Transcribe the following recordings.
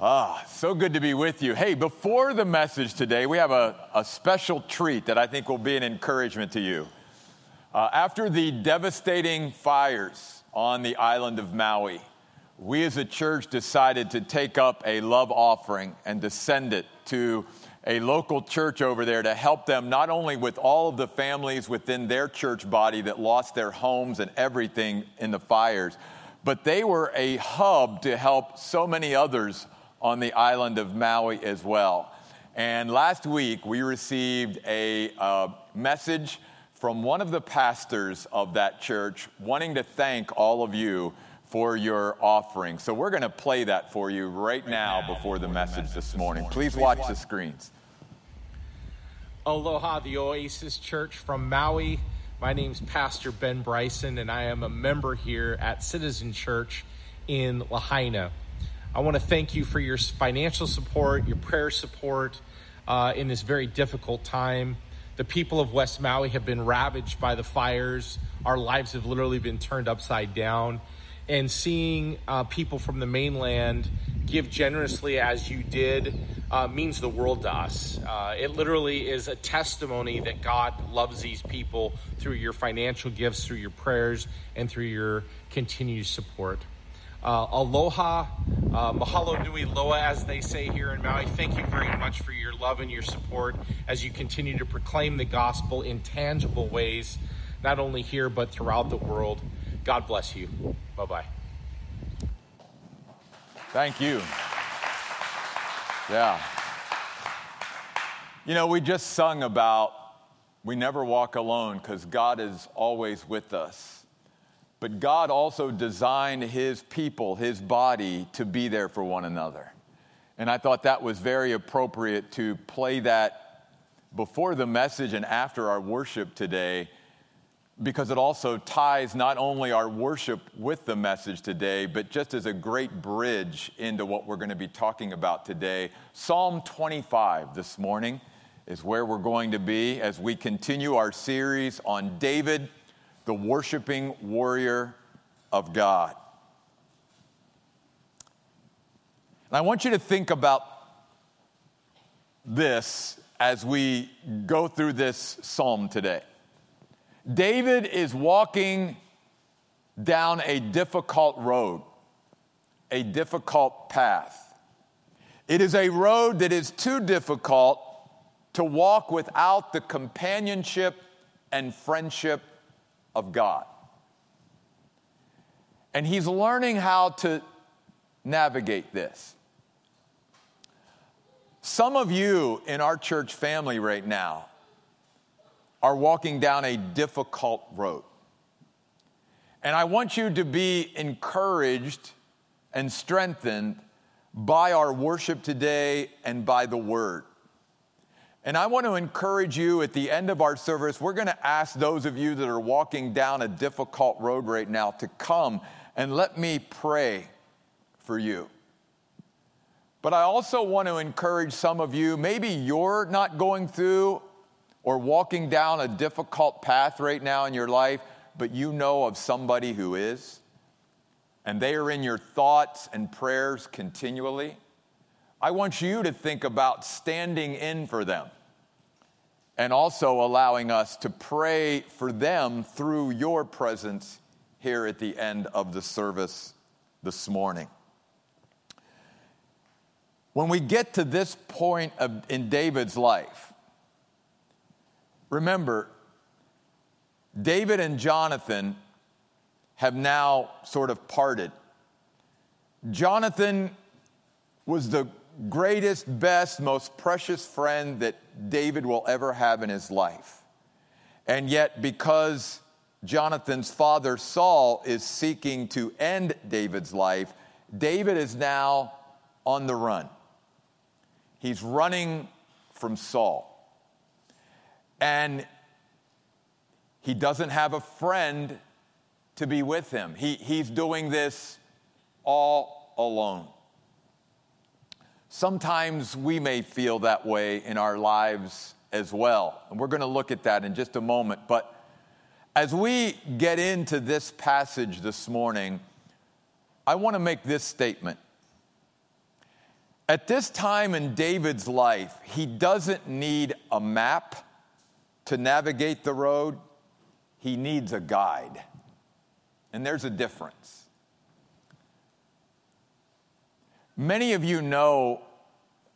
Ah, so good to be with you. Hey, before the message today, we have a, a special treat that I think will be an encouragement to you. Uh, after the devastating fires on the island of Maui, we as a church decided to take up a love offering and to send it to a local church over there to help them not only with all of the families within their church body that lost their homes and everything in the fires, but they were a hub to help so many others on the island of Maui as well. And last week, we received a uh, message from one of the pastors of that church wanting to thank all of you for your offering. So we're going to play that for you right, right now, now, before the message, message this morning. morning. Please, Please watch, watch the screens. Aloha, the Oasis Church from Maui. My name is Pastor Ben Bryson, and I am a member here at Citizen Church in Lahaina. I want to thank you for your financial support, your prayer support uh, in this very difficult time. The people of West Maui have been ravaged by the fires. Our lives have literally been turned upside down. And seeing uh, people from the mainland give generously as you did uh, means the world to us. Uh, it literally is a testimony that God loves these people through your financial gifts, through your prayers, and through your continued support. Uh, aloha, uh, mahalo nui loa, as they say here in Maui. Thank you very much for your love and your support as you continue to proclaim the gospel in tangible ways, not only here, but throughout the world. God bless you. Bye bye. Thank you. Yeah. You know, we just sung about we never walk alone because God is always with us. But God also designed his people, his body, to be there for one another. And I thought that was very appropriate to play that before the message and after our worship today, because it also ties not only our worship with the message today, but just as a great bridge into what we're going to be talking about today. Psalm 25 this morning is where we're going to be as we continue our series on David the worshiping warrior of God. And I want you to think about this as we go through this psalm today. David is walking down a difficult road, a difficult path. It is a road that is too difficult to walk without the companionship and friendship of God. And he's learning how to navigate this. Some of you in our church family right now are walking down a difficult road. And I want you to be encouraged and strengthened by our worship today and by the word. And I want to encourage you at the end of our service, we're going to ask those of you that are walking down a difficult road right now to come and let me pray for you. But I also want to encourage some of you, maybe you're not going through or walking down a difficult path right now in your life, but you know of somebody who is, and they are in your thoughts and prayers continually. I want you to think about standing in for them and also allowing us to pray for them through your presence here at the end of the service this morning. When we get to this point of, in David's life, remember, David and Jonathan have now sort of parted. Jonathan was the greatest, best, most precious friend that David will ever have in his life. And yet, because Jonathan's father Saul is seeking to end David's life, David is now on the run. He's running from Saul. And he doesn't have a friend to be with him. He, he's doing this all alone. Sometimes we may feel that way in our lives as well. And we're going to look at that in just a moment. But as we get into this passage this morning, I want to make this statement. At this time in David's life, he doesn't need a map to navigate the road, he needs a guide. And there's a difference. Many of you know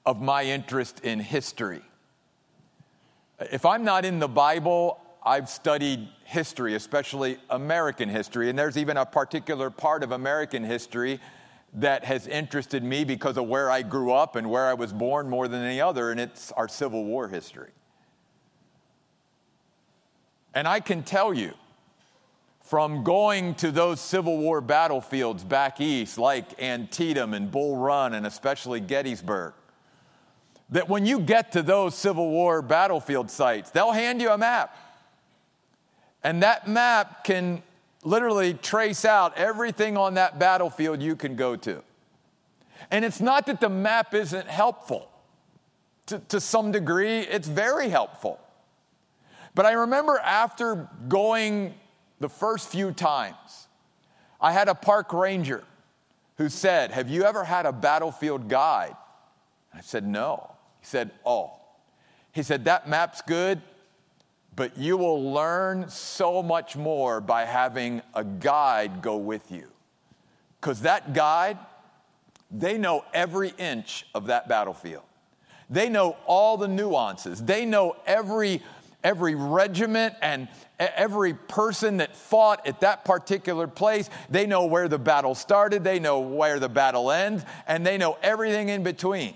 of my interest in history. If I'm not in the Bible, I've studied history, especially American history, and there's even a particular part of American history that has interested me because of where I grew up and where I was born more than any other, and it's our Civil War history. And I can tell you, from going to those Civil War battlefields back east, like Antietam and Bull Run, and especially Gettysburg, that when you get to those Civil War battlefield sites, they'll hand you a map. And that map can literally trace out everything on that battlefield you can go to. And it's not that the map isn't helpful. To, to some degree, it's very helpful. But I remember after going the first few times, I had a park ranger who said, Have you ever had a battlefield guide? I said, No. He said, Oh. He said, That map's good, but you will learn so much more by having a guide go with you. Because that guide, they know every inch of that battlefield. They know all the nuances. They know every, every regiment and every person that fought at that particular place. They know where the battle started, they know where the battle ends, and they know everything in between.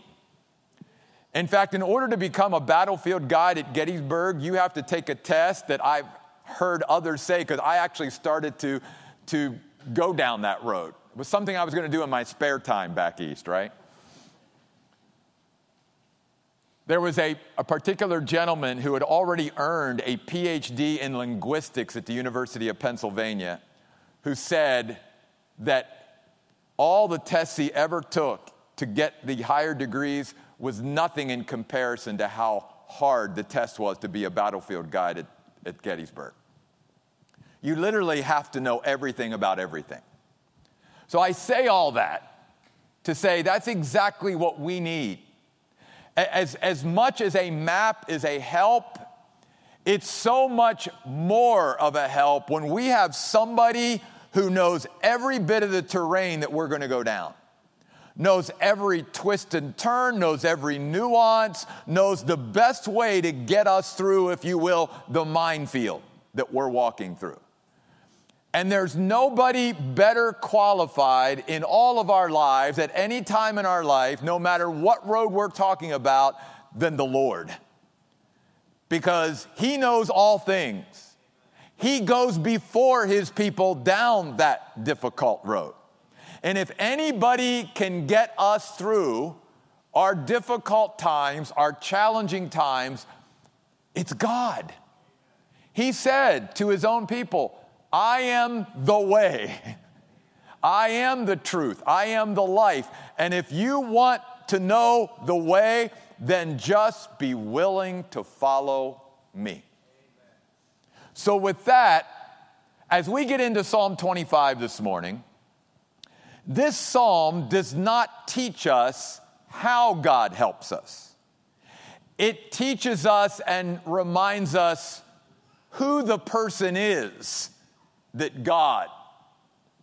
In fact, in order to become a battlefield guide at Gettysburg, you have to take a test that I've heard others say, because I actually started to, to go down that road. It was something I was going to do in my spare time back east, right? There was a, a particular gentleman who had already earned a PhD in linguistics at the University of Pennsylvania who said that all the tests he ever took to get the higher degrees was nothing in comparison to how hard the test was to be a battlefield guide at, at Gettysburg. You literally have to know everything about everything. So I say all that to say that's exactly what we need. As, as much as a map is a help, it's so much more of a help when we have somebody who knows every bit of the terrain that we're going to go down knows every twist and turn, knows every nuance, knows the best way to get us through, if you will, the minefield that we're walking through. And there's nobody better qualified in all of our lives at any time in our life, no matter what road we're talking about, than the Lord. Because He knows all things. He goes before His people down that difficult road. And if anybody can get us through our difficult times, our challenging times, it's God. He said to his own people, I am the way. I am the truth. I am the life. And if you want to know the way, then just be willing to follow me. So, with that, as we get into Psalm 25 this morning, this psalm does not teach us how God helps us. It teaches us and reminds us who the person is that God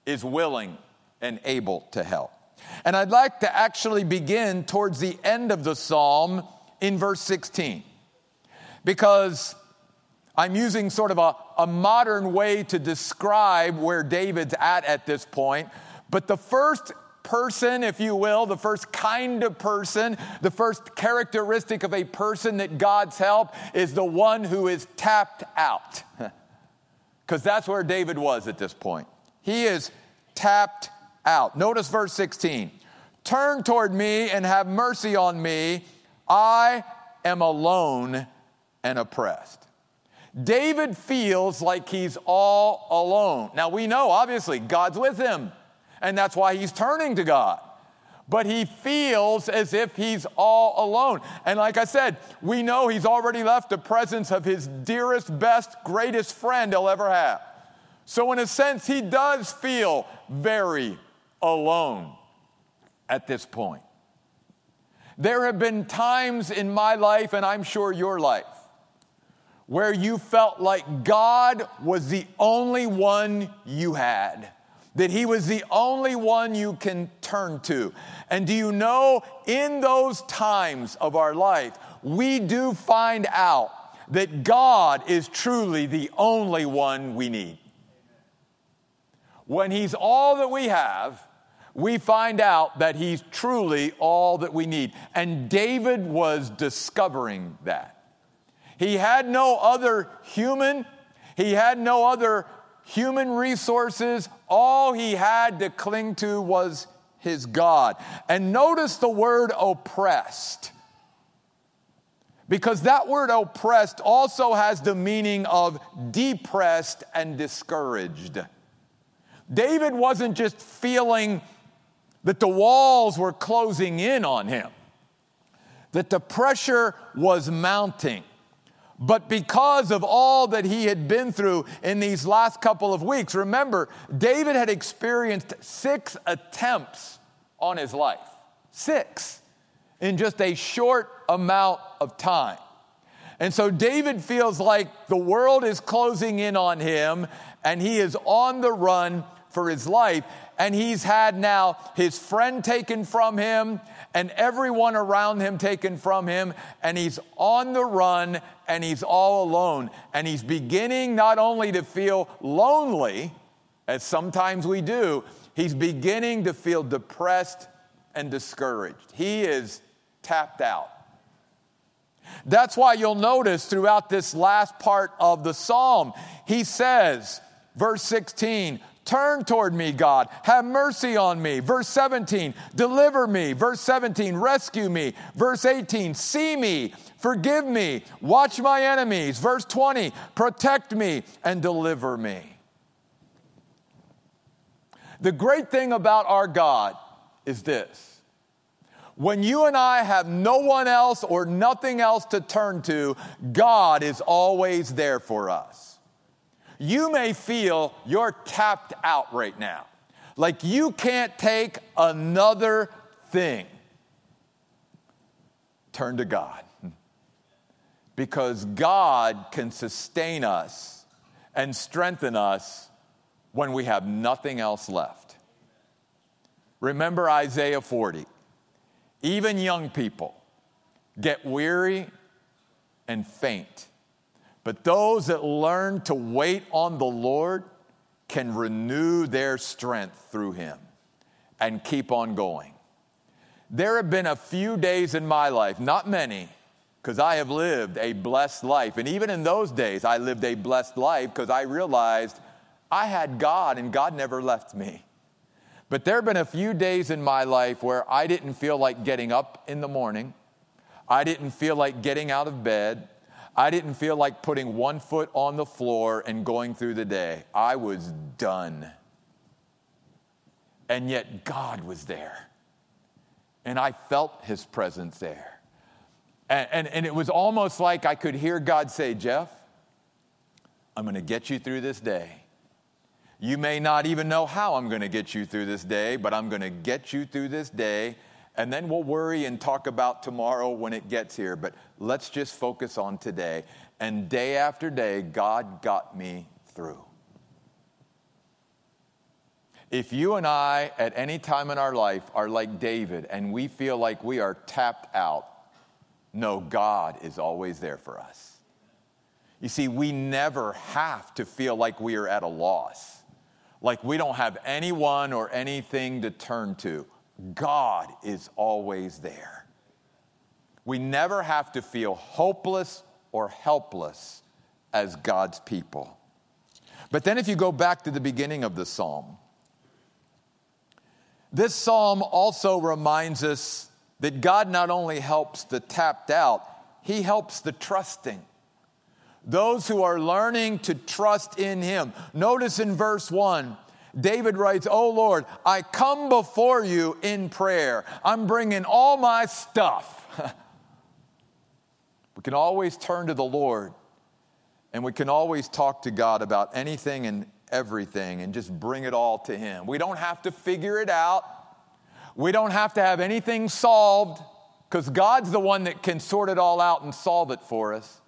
is willing and able to help. And I'd like to actually begin towards the end of the psalm in verse 16 because I'm using sort of a, a modern way to describe where David's at at this point. But the first person, if you will, the first kind of person, the first characteristic of a person that God's help is the one who is tapped out. Because that's where David was at this point. He is tapped out. Notice verse 16 Turn toward me and have mercy on me. I am alone and oppressed. David feels like he's all alone. Now we know, obviously, God's with him and that's why he's turning to God. But he feels as if he's all alone. And like I said, we know he's already left the presence of his dearest, best, greatest friend he'll ever have. So, in a sense, he does feel very alone at this point. There have been times in my life, and I'm sure your life, where you felt like God was the only one you had, that He was the only one you can turn to. And do you know, in those times of our life, we do find out that God is truly the only one we need. When He's all that we have, we find out that He's truly all that we need. And David was discovering that. He had no other human, he had no other human resources. All he had to cling to was his God. And notice the word oppressed. Because that word oppressed also has the meaning of depressed and discouraged. David wasn't just feeling that the walls were closing in on him, that the pressure was mounting. But because of all that he had been through in these last couple of weeks, remember, David had experienced six attempts on his life. Six in just a short amount of time. And so David feels like the world is closing in on him and he is on the run for his life. And he's had now his friend taken from him and everyone around him taken from him. And he's on the run and he's all alone. And he's beginning not only to feel lonely, as sometimes we do, he's beginning to feel depressed and discouraged. He is tapped out. That's why you'll notice throughout this last part of the psalm, he says, verse 16, Turn toward me, God. Have mercy on me. Verse 17, deliver me. Verse 17, rescue me. Verse 18, see me. Forgive me. Watch my enemies. Verse 20, protect me and deliver me. The great thing about our God is this when you and I have no one else or nothing else to turn to, God is always there for us. You may feel you're tapped out right now, like you can't take another thing. Turn to God. Because God can sustain us and strengthen us when we have nothing else left. Remember Isaiah 40 even young people, get weary and faint. But those that learn to wait on the Lord can renew their strength through Him and keep on going. There have been a few days in my life, not many, because I have lived a blessed life. And even in those days, I lived a blessed life because I realized I had God and God never left me. But there have been a few days in my life where I didn't feel like getting up in the morning. I didn't feel like getting out of bed. I didn't feel like putting one foot on the floor and going through the day. I was done. And yet God was there. And I felt his presence there. And, and, and it was almost like I could hear God say, Jeff, I'm going to get you through this day. You may not even know how I'm going to get you through this day, but I'm going to get you through this day. And then we'll worry and talk about tomorrow when it gets here. But let's just focus on today. And day after day, God got me through. If you and I, at any time in our life, are like David and we feel like we are tapped out, no, God is always there for us. You see, we never have to feel like we are at a loss like we don't have anyone or anything to turn to. God is always there. We never have to feel hopeless or helpless as God's people. But then, if you go back to the beginning of the psalm, this psalm also reminds us that God not only helps the tapped out, He helps the trusting. Those who are learning to trust in Him. Notice in verse 1, David writes, Oh Lord, I come before you in prayer. I'm bringing all my stuff. we can always turn to the Lord and we can always talk to God about anything and everything and just bring it all to Him. We don't have to figure it out, we don't have to have anything solved because God's the one that can sort it all out and solve it for us.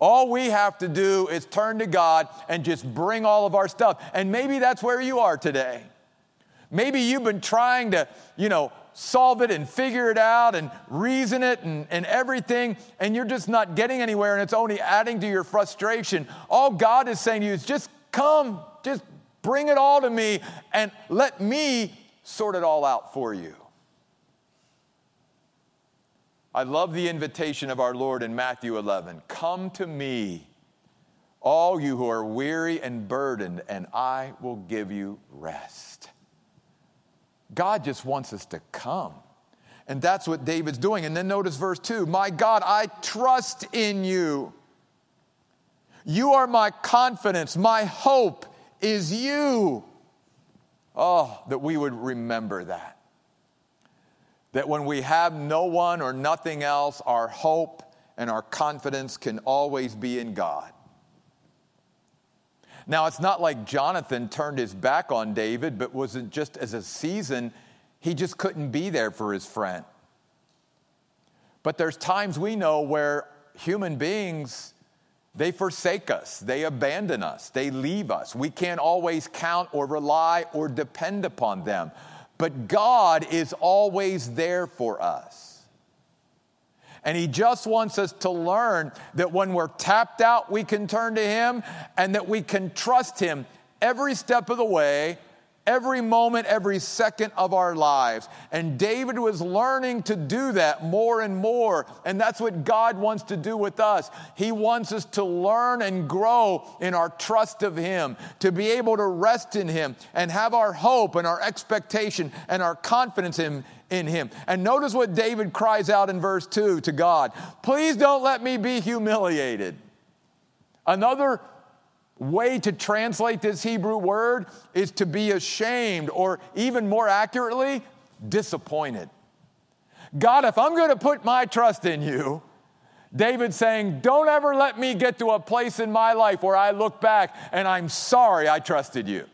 All we have to do is turn to God and just bring all of our stuff. And maybe that's where you are today. Maybe you've been trying to, you know, solve it and figure it out and reason it and, and everything, and you're just not getting anywhere and it's only adding to your frustration. All God is saying to you is just come, just bring it all to me and let me sort it all out for you. I love the invitation of our Lord in Matthew 11 Come to me, all you who are weary and burdened, and I will give you rest. God just wants us to come. And that's what David's doing. And then notice verse 2 My God, I trust in you. You are my confidence. My hope is you. Oh, that we would remember that. That when we have no one or nothing else, our hope and our confidence can always be in God. Now, it's not like Jonathan turned his back on David, but wasn't just as a season, he just couldn't be there for his friend. But there's times we know where human beings, they forsake us, they abandon us, they leave us. We can't always count or rely or depend upon them. But God is always there for us. And he just wants us to learn that when we're tapped out, we can turn to him and that we can trust him every step of the way, every moment, every second of our lives. And David was learning to do that more and more. And that's what God wants to do with us. He wants us to learn and grow in our trust of Him, to be able to rest in Him and have our hope and our expectation and our confidence in, in him. And notice what David cries out in verse 2 to God Please don't let me be humiliated. Another way to translate this Hebrew word is to be ashamed, or even more accurately, disappointed. God, if I'm going to put my trust in you, David saying, Don't ever let me get to a place in my life where I look back and I'm sorry I trusted you.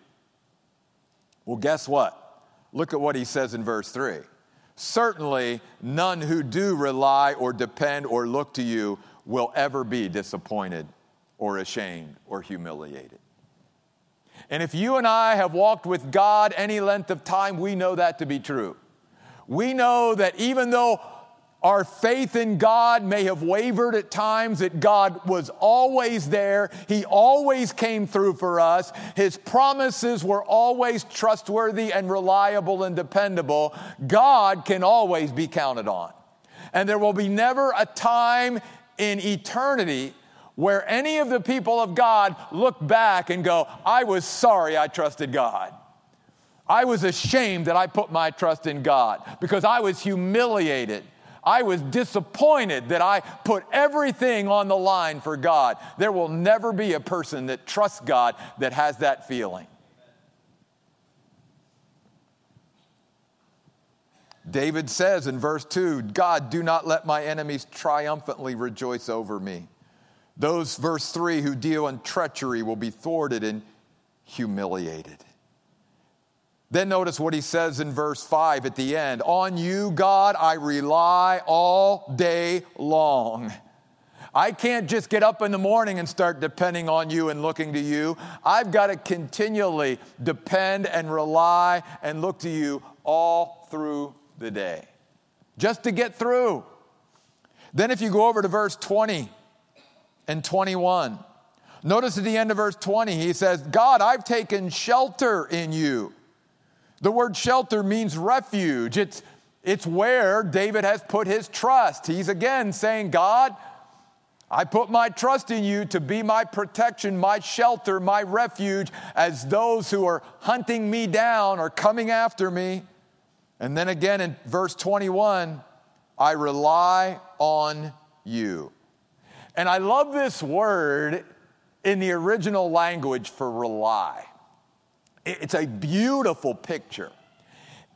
Well, guess what? Look at what he says in verse 3. Certainly, none who do rely or depend or look to you will ever be disappointed or ashamed or humiliated. And if you and I have walked with God any length of time, we know that to be true. We know that even though our faith in God may have wavered at times, that God was always there. He always came through for us. His promises were always trustworthy and reliable and dependable. God can always be counted on. And there will be never a time in eternity where any of the people of God look back and go, I was sorry I trusted God. I was ashamed that I put my trust in God because I was humiliated I was disappointed that I put everything on the line for God. There will never be a person that trusts God that has that feeling. David says in verse 2 God, do not let my enemies triumphantly rejoice over me. Those, verse 3, who deal in treachery will be thwarted and humiliated. Then notice what he says in verse 5 at the end On you, God, I rely all day long. I can't just get up in the morning and start depending on you and looking to you. I've got to continually depend and rely and look to you all through the day just to get through. Then, if you go over to verse 20 and 21, notice at the end of verse 20, he says, God, I've taken shelter in you. The word shelter means refuge. It's, it's where David has put his trust. He's again saying, God, I put my trust in you to be my protection, my shelter, my refuge as those who are hunting me down are coming after me. And then again in verse 21, I rely on you. And I love this word in the original language for rely. It's a beautiful picture.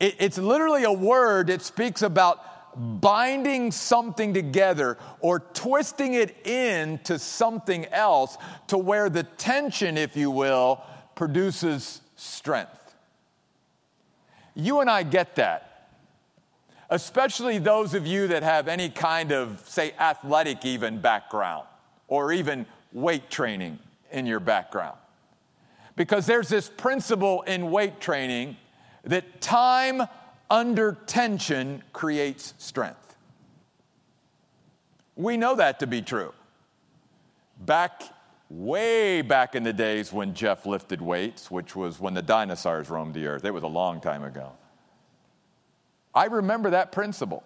It's literally a word that speaks about binding something together or twisting it into something else to where the tension, if you will, produces strength. You and I get that. Especially those of you that have any kind of, say, athletic even background or even weight training in your background. Because there's this principle in weight training that time under tension creates strength. We know that to be true. Back, way back in the days when Jeff lifted weights, which was when the dinosaurs roamed the earth, it was a long time ago. I remember that principle.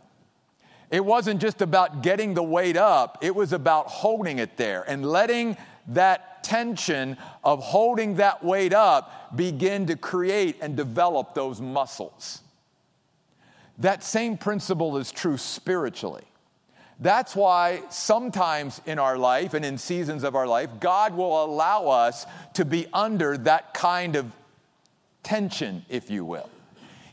It wasn't just about getting the weight up, it was about holding it there and letting that tension of holding that weight up begin to create and develop those muscles. That same principle is true spiritually. That's why sometimes in our life and in seasons of our life, God will allow us to be under that kind of tension, if you will.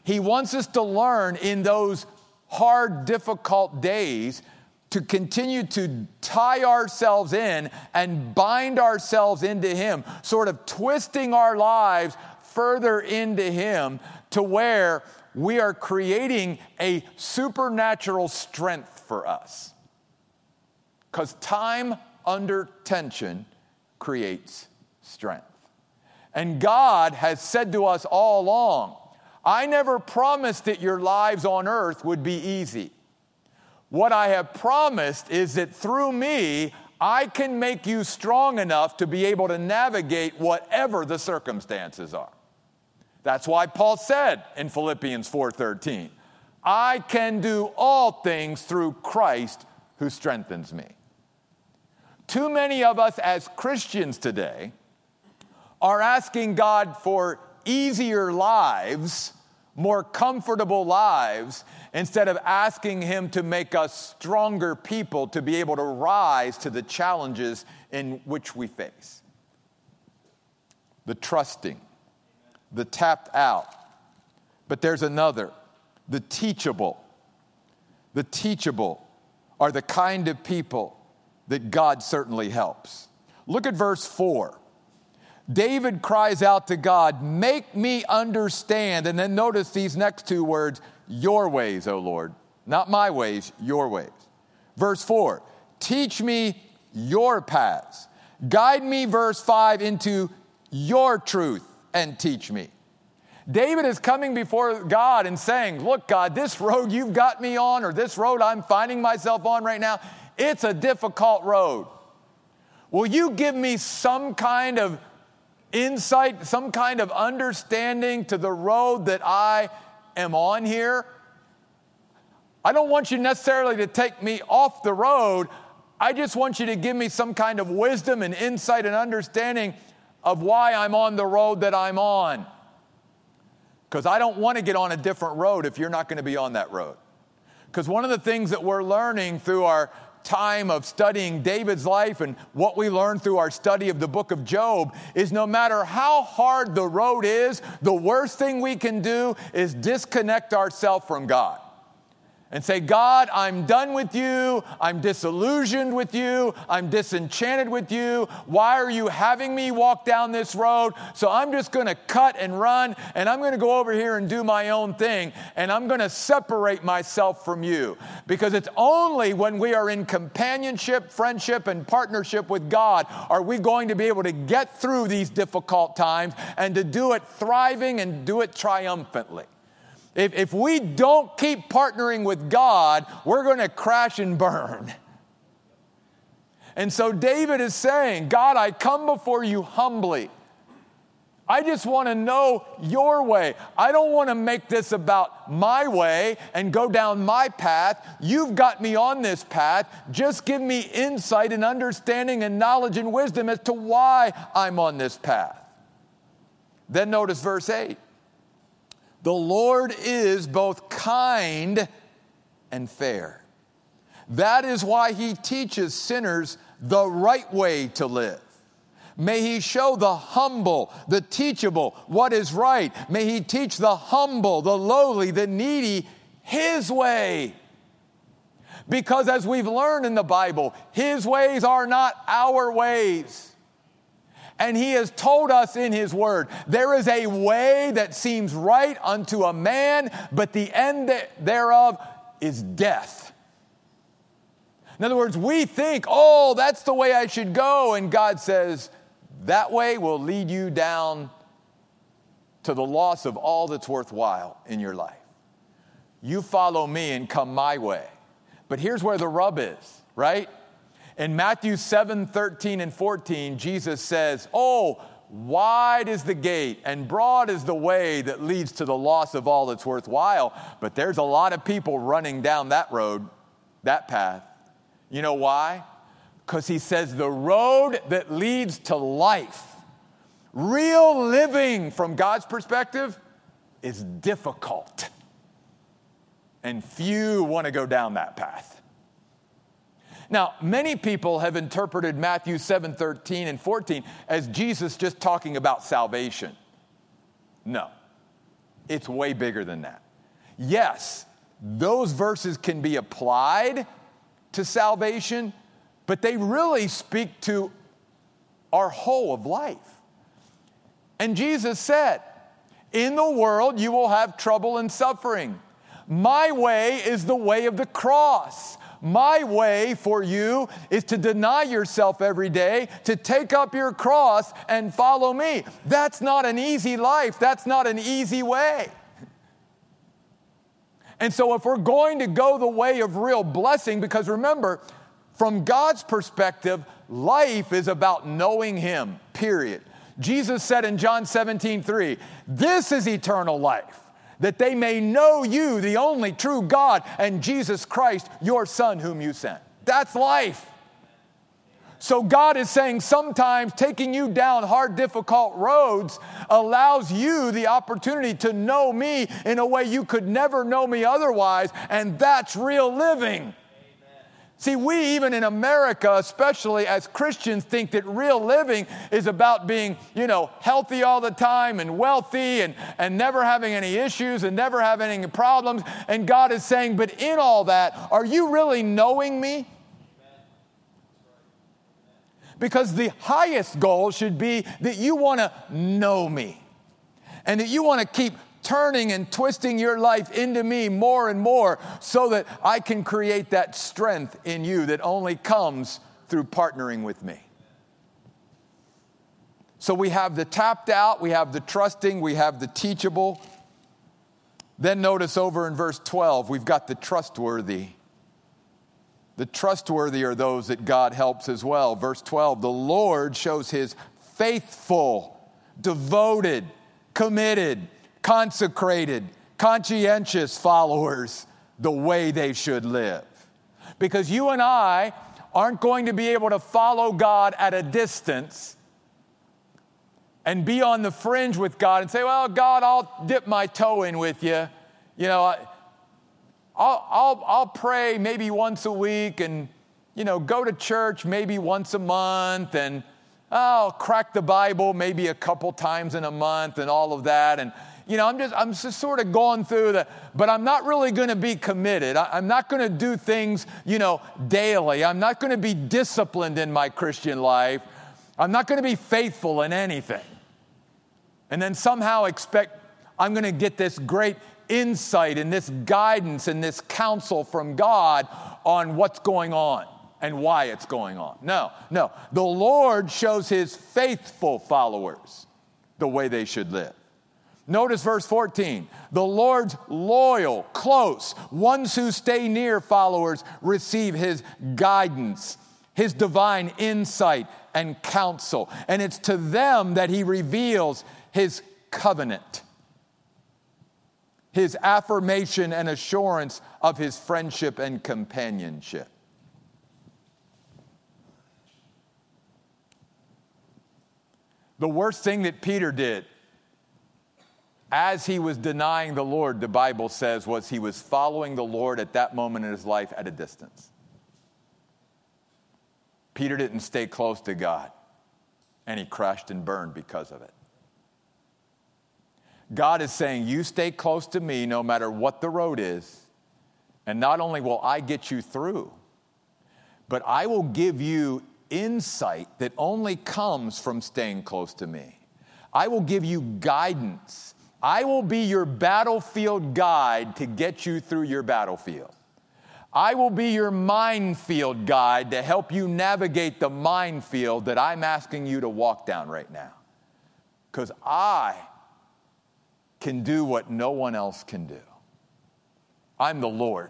He wants us to learn in those hard, difficult days to continue to tie ourselves in and bind ourselves into Him, sort of twisting our lives further into Him to where we are creating a supernatural strength for us. Because time under tension creates strength. And God has said to us all along, I never promised that your lives on earth would be easy. What I have promised is that through me, I can make you strong enough to be able to navigate whatever the circumstances are. That's why Paul said in Philippians 4:13, I can do all things through Christ who strengthens me. Too many of us as Christians today are asking God for easier lives, more comfortable lives, instead of asking Him to make us stronger people to be able to rise to the challenges in which we face. The trusting, the tapped out. But there's another, the teachable. The teachable are the kind of people that God certainly helps. Look at verse 4. David cries out to God, Make me understand. And then notice these next two words Your ways, O Lord. Not my ways, your ways. Verse 4 Teach me your paths. Guide me, verse 5, into your truth and teach me. David is coming before God and saying, Look, God, this road you've got me on, or this road I'm finding myself on right now, it's a difficult road. Will you give me some kind of insight, some kind of understanding to the road that I am on here. I don't want you necessarily to take me off the road. I just want you to give me some kind of wisdom and insight and understanding of why I'm on the road that I'm on. Because I don't want to get on a different road if you're not going to be on that road. Because one of the things that we're learning through our time of studying David's life and what we learn through our study of the book of Job is no matter how hard the road is, the worst thing we can do is disconnect ourselves from God and say, God, I'm done with you. I'm disillusioned with you. I'm disenchanted with you. Why are you having me walk down this road? So I'm just going to cut and run, and I'm going to go over here and do my own thing, and I'm going to separate myself from you. Because it's only when we are in companionship, friendship, and partnership with God are we going to be able to get through these difficult times and to do it thriving and do it triumphantly. If, if we don't keep partnering with God, we're going to crash and burn. And so David is saying, God, I come before you humbly. I just want to know your way. I don't want to make this about my way and go down my path. You've got me on this path. Just give me insight and understanding and knowledge and wisdom as to why I'm on this path. Then notice verse 8. The Lord is both kind and fair. That is why he teaches sinners the right way to live. May he show the humble, the teachable, what is right. May he teach the humble, the lowly, the needy his way. Because as we've learned in the Bible, his ways are not our ways. And he has told us in his word, there is a way that seems right unto a man, but the end thereof is death. In other words, we think, oh, that's the way I should go. And God says, that way will lead you down to the loss of all that's worthwhile in your life. You follow me and come my way. But here's where the rub is, right? In Matthew 7 13 and 14, Jesus says, Oh, wide is the gate and broad is the way that leads to the loss of all that's worthwhile. But there's a lot of people running down that road, that path. You know why? Because he says the road that leads to life, real living from God's perspective, is difficult. And few want to go down that path. Now, many people have interpreted Matthew 7 13 and 14 as Jesus just talking about salvation. No, it's way bigger than that. Yes, those verses can be applied to salvation, but they really speak to our whole of life. And Jesus said, In the world you will have trouble and suffering. My way is the way of the cross. My way for you is to deny yourself every day, to take up your cross and follow me. That's not an easy life. That's not an easy way. And so, if we're going to go the way of real blessing, because remember, from God's perspective, life is about knowing Him, period. Jesus said in John 17, 3, This is eternal life that they may know you, the only true God, and Jesus Christ, your Son, whom you sent. That's life. So, God is saying sometimes taking you down hard, difficult roads allows you the opportunity to know me in a way you could never know me otherwise, and that's real living. See, we, even in America, especially as Christians, think that real living is about being, you know, healthy all the time and wealthy and, and never having any issues and never having any problems. And God is saying, but in all that, are you really knowing me? Because the highest goal should be that you want to know me and that you want to keep turning and twisting your life into me more and more so that I can create that strength in you that only comes through partnering with me. So we have the tapped out, we have the trusting, we have the teachable. Then notice over in verse 12, we've got the trustworthy. The trustworthy are those that God helps as well. Verse 12, the Lord shows his faithful, devoted, committed, consecrated, conscientious followers the way they should live. Because you and I aren't going to be able to follow God at a distance and be on the fringe with God and say, Well, God, I'll dip my toe in with you. You know, I'll, I'll, I'll pray maybe once a week and, you know, go to church maybe once a month and oh, I'll crack the Bible maybe a couple times in a month and all of that. And, you know, I'm just, I'm just sort of going through the, but I'm not really going to be committed. I, I'm not going to do things, you know, daily. I'm not going to be disciplined in my Christian life. I'm not going to be faithful in anything. And then somehow expect I'm going to get this great insight and this guidance and this counsel from God on what's going on and why it's going on. No, no. The Lord shows his faithful followers the way they should live. Notice verse 14. The Lord's loyal, close, ones who stay near followers receive his guidance, his divine insight and counsel. And it's to them that he reveals his covenant, his affirmation and assurance of his friendship and companionship. The worst thing that Peter did as he was denying the Lord, the Bible says, was he was following the Lord at that moment in his life at a distance. Peter didn't stay close to God, and he crashed and burned because of it. God is saying, You stay close to me no matter what the road is, and not only will I get you through, but I will give you insight that only comes from staying close to me. I will give you guidance I will be your battlefield guide to get you through your battlefield. I will be your minefield guide to help you navigate the minefield that I'm asking you to walk down right now. Because I can do what no one else can do. I'm the Lord.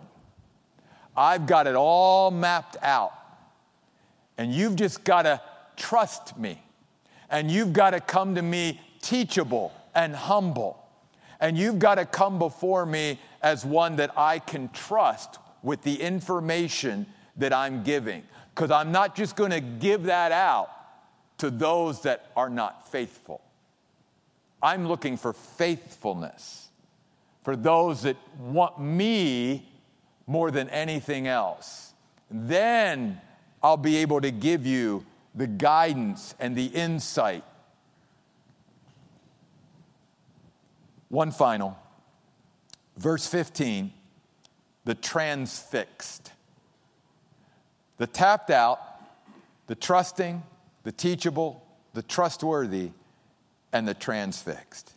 I've got it all mapped out. And you've just got to trust me. And you've got to come to me teachable and humble. And you've got to come before me as one that I can trust with the information that I'm giving. Because I'm not just going to give that out to those that are not faithful. I'm looking for faithfulness for those that want me more than anything else. Then I'll be able to give you the guidance and the insight. One final, verse 15 the transfixed. The tapped out, the trusting, the teachable, the trustworthy, and the transfixed.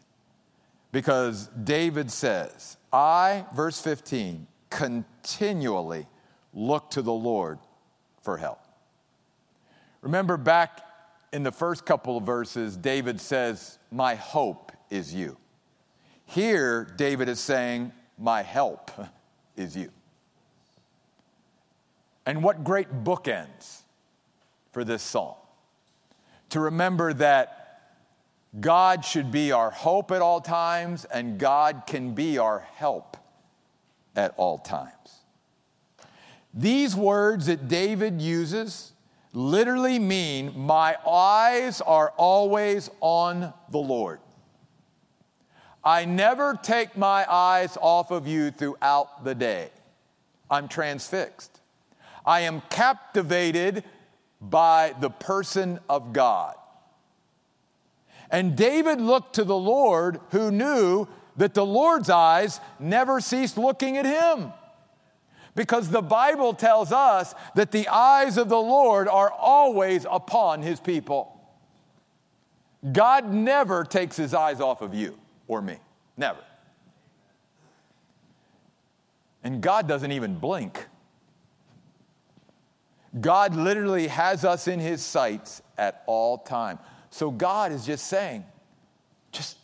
Because David says, I, verse 15, continually look to the Lord for help. Remember back in the first couple of verses, David says, My hope is you. Here, David is saying, My help is you. And what great bookends for this psalm. To remember that God should be our hope at all times, and God can be our help at all times. These words that David uses literally mean, My eyes are always on the Lord. I never take my eyes off of you throughout the day. I'm transfixed. I am captivated by the person of God. And David looked to the Lord who knew that the Lord's eyes never ceased looking at him. Because the Bible tells us that the eyes of the Lord are always upon his people. God never takes his eyes off of you or me. Never. And God doesn't even blink. God literally has us in his sights at all time. So God is just saying, just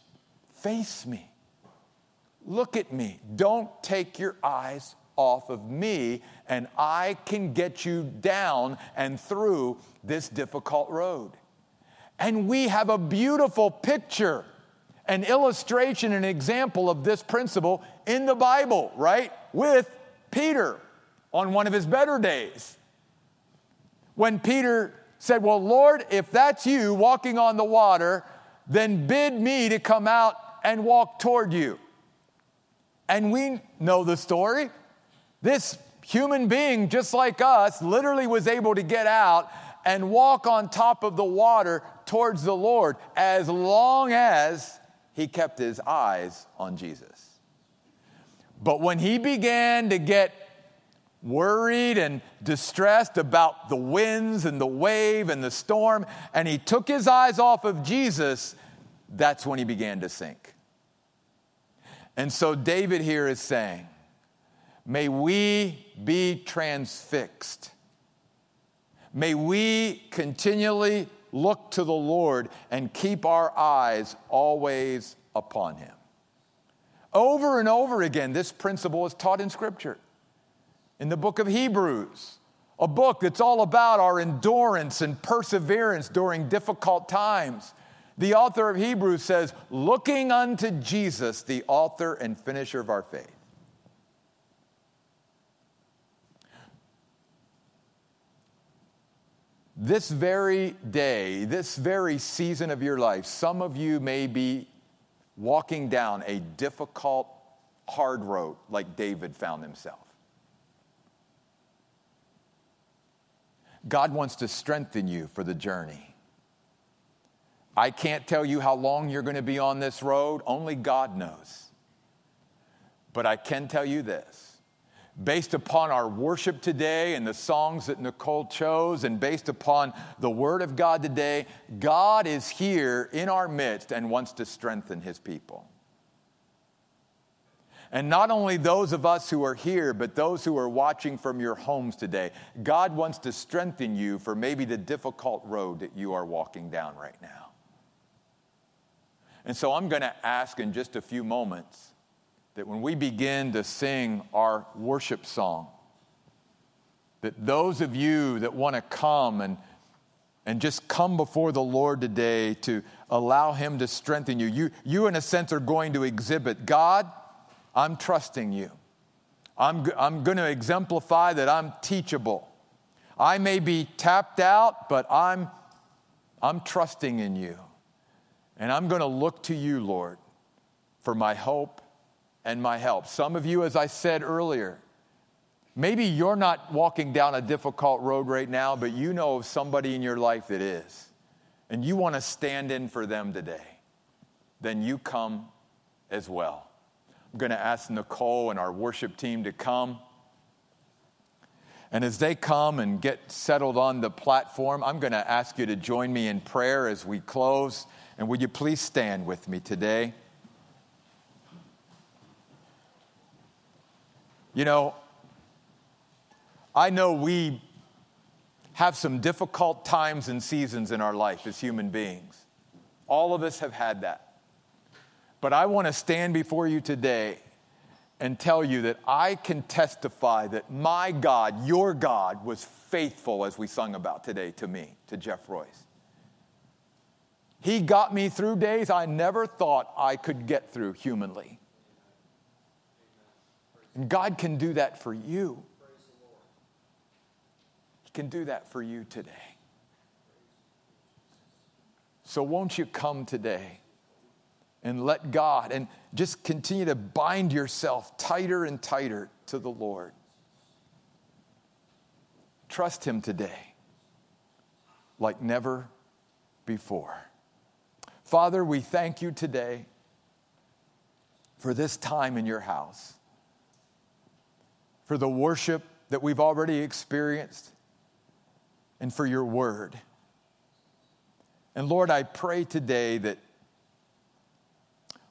face me. Look at me. Don't take your eyes off of me, and I can get you down and through this difficult road. And we have a beautiful picture, an illustration, an example of this principle in the Bible, right? With Peter on one of his better days. When Peter said, Well, Lord, if that's you walking on the water, then bid me to come out and walk toward you. And we know the story. This human being, just like us, literally was able to get out and walk on top of the water towards the Lord as long as he kept his eyes on Jesus. But when he began to get worried and distressed about the winds and the wave and the storm, and he took his eyes off of Jesus, that's when he began to sink. And so David here is saying, May we be transfixed. May we continually look to the Lord and keep our eyes always upon him. Over and over again, this principle is taught in Scripture in the book of Hebrews, a book that's all about our endurance and perseverance during difficult times. The author of Hebrews says, looking unto Jesus, the author and finisher of our faith. This very day, this very season of your life, some of you may be walking down a difficult, hard road like David found himself. God wants to strengthen you for the journey. I can't tell you how long you're going to be on this road, only God knows. But I can tell you this based upon our worship today and the songs that Nicole chose, and based upon the Word of God today, God is here in our midst and wants to strengthen His people. And not only those of us who are here, but those who are watching from your homes today. God wants to strengthen you for maybe the difficult road that you are walking down right now. And so I'm going to ask in just a few moments that when we begin to sing our worship song, that those of you that want to come and, and just come before the Lord today to allow Him to strengthen you, you, you in a sense are going to exhibit God, I'm trusting you. I'm, I'm going to exemplify that I'm teachable. I may be tapped out, but I'm, I'm trusting in you. And I'm going to look to you, Lord, for my hope and my help. Some of you, as I said earlier, maybe you're not walking down a difficult road right now, but you know of somebody in your life that is. And you want to stand in for them today. Then you come as well. I'm going to ask Nicole and our worship team to come. And as they come and get settled on the platform, I'm going to ask you to join me in prayer as we close. And would you please stand with me today? You know, I know we have some difficult times and seasons in our life as human beings. All of us have had that. But I want to stand before you today and tell you that I can testify that my God, your God, was faithful, as we sung about today, to me, to Jeff Royce. He got me through days I never thought I could get through humanly. And God can do that for you. He can do that for you today. So, won't you come today? and let God and just continue to bind yourself tighter and tighter to the Lord. Trust Him today like never before. Father, we thank you today for this time in your house, for the worship that we've already experienced, and for your word. And Lord, I pray today that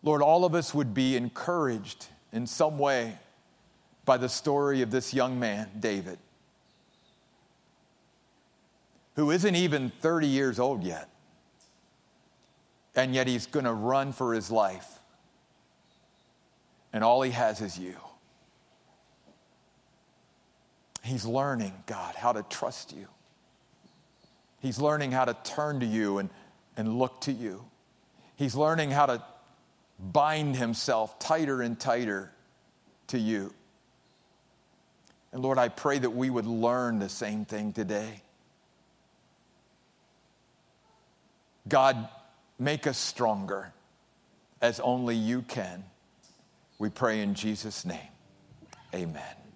Lord, all of us would be encouraged in some way by the story of this young man, David, who isn't even 30 years old yet, and yet he's going to run for his life, and all he has is you. He's learning, God, how to trust you. He's learning how to turn to you and, and look to you. He's learning how to bind himself tighter and tighter to you. And Lord, I pray that we would learn the same thing today. God, make us stronger as only you can. We pray in Jesus' name. Amen.